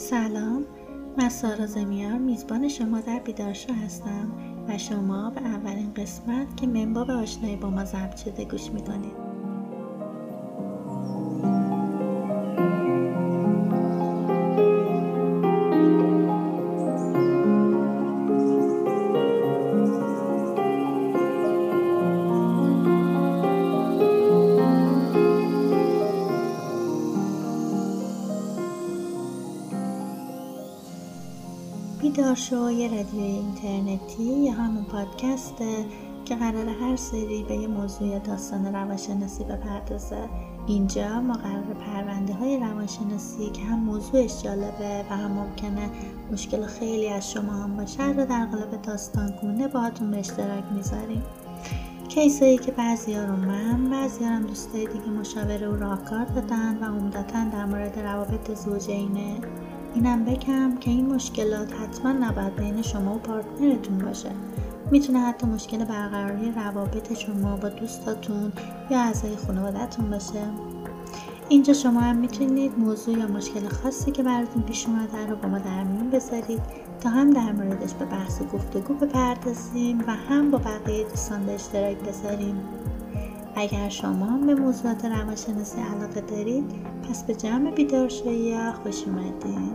سلام من سارا زمیار میزبان شما در بیدارشو هستم و شما به اولین قسمت که منباب آشنایی با ما ضبط شده گوش می‌کنید. بیدار شو یه رادیو اینترنتی یا همون پادکسته که قرار هر سری به یه موضوع داستان روانشناسی بپردازه. اینجا ما قرار پرونده های روانشناسی که هم موضوعش جالبه و هم ممکنه مشکل خیلی از شما هم باشه رو در قالب داستان گونه باهاتون به اشتراک می‌ذاریم. کیسایی که بعضی رو من بعضی هم دوستای دیگه مشاوره و راهکار دادن و عمدتا در مورد روابط زوجینه. اینم بگم که این مشکلات حتما نباید بین شما و پارتنرتون باشه. می‌تونه حتی مشکل برقراری روابط شما با دوستاتون یا اعضای خانوادهتون باشه. اینجا شما هم می‌تونید موضوع یا مشکل خاصی که براتون پیش اومده رو با ما در میون بذارید تا هم در موردش به بحث گفتگو بپردازیم و هم با بقیه دوستان به اشتراک بذاریم. اگر شما به موضوعات روانشناسی علاقه دارید پس به جمع بیدارشایی خوش اومدین.